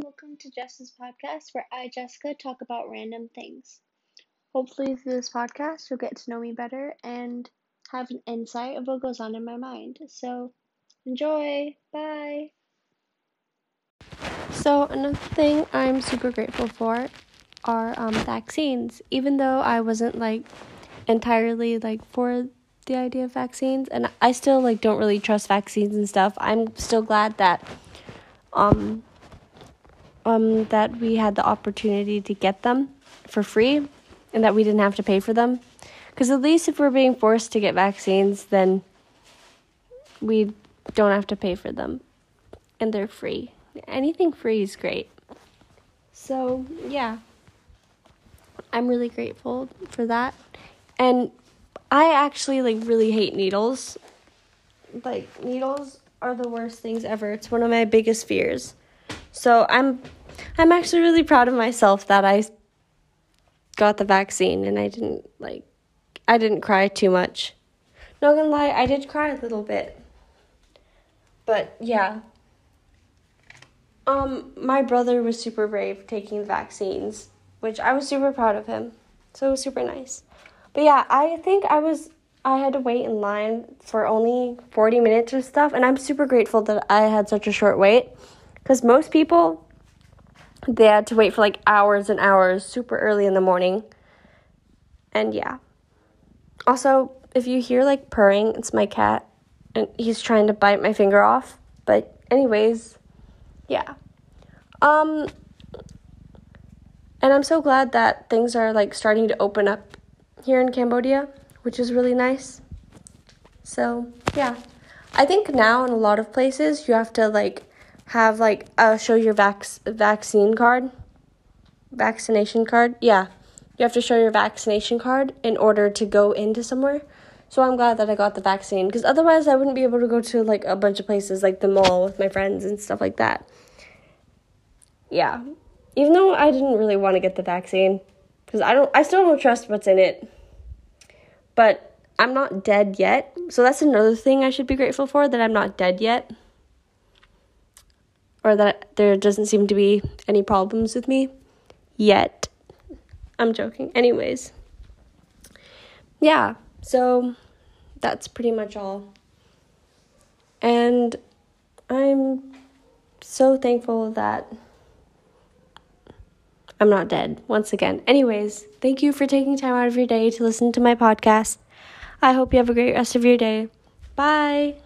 to Jess's podcast where I, Jessica, talk about random things. Hopefully, through this podcast, you'll get to know me better and have an insight of what goes on in my mind. So, enjoy. Bye. So, another thing I'm super grateful for are um, vaccines. Even though I wasn't like entirely like for the idea of vaccines, and I still like don't really trust vaccines and stuff. I'm still glad that um um that we had the opportunity to get them for free and that we didn't have to pay for them. Because at least if we're being forced to get vaccines, then we don't have to pay for them and they're free. Anything free is great. So, yeah. I'm really grateful for that. And I actually like really hate needles. Like needles are the worst things ever. It's one of my biggest fears. So, I'm I'm actually really proud of myself that I got the vaccine and I didn't like I didn't cry too much. Not gonna lie, I did cry a little bit. But yeah. Um, my brother was super brave taking the vaccines, which I was super proud of him. So it was super nice. But yeah, I think I was I had to wait in line for only 40 minutes or stuff, and I'm super grateful that I had such a short wait. Because most people, they had to wait for like hours and hours, super early in the morning. And yeah. Also, if you hear like purring, it's my cat, and he's trying to bite my finger off. But, anyways, yeah. Um, and I'm so glad that things are like starting to open up here in Cambodia, which is really nice. So, yeah. I think now in a lot of places you have to like have like uh, show your vac- vaccine card, vaccination card. Yeah. You have to show your vaccination card in order to go into somewhere. So I'm glad that I got the vaccine because otherwise I wouldn't be able to go to like a bunch of places like the mall with my friends and stuff like that. Yeah. Even though I didn't really want to get the vaccine because I don't I still don't trust what's in it. But I'm not dead yet. So that's another thing I should be grateful for that I'm not dead yet. Or that there doesn't seem to be any problems with me yet. I'm joking. Anyways. Yeah. So that's pretty much all. And I'm so thankful that I'm not dead once again. Anyways, thank you for taking time out of your day to listen to my podcast. I hope you have a great rest of your day. Bye.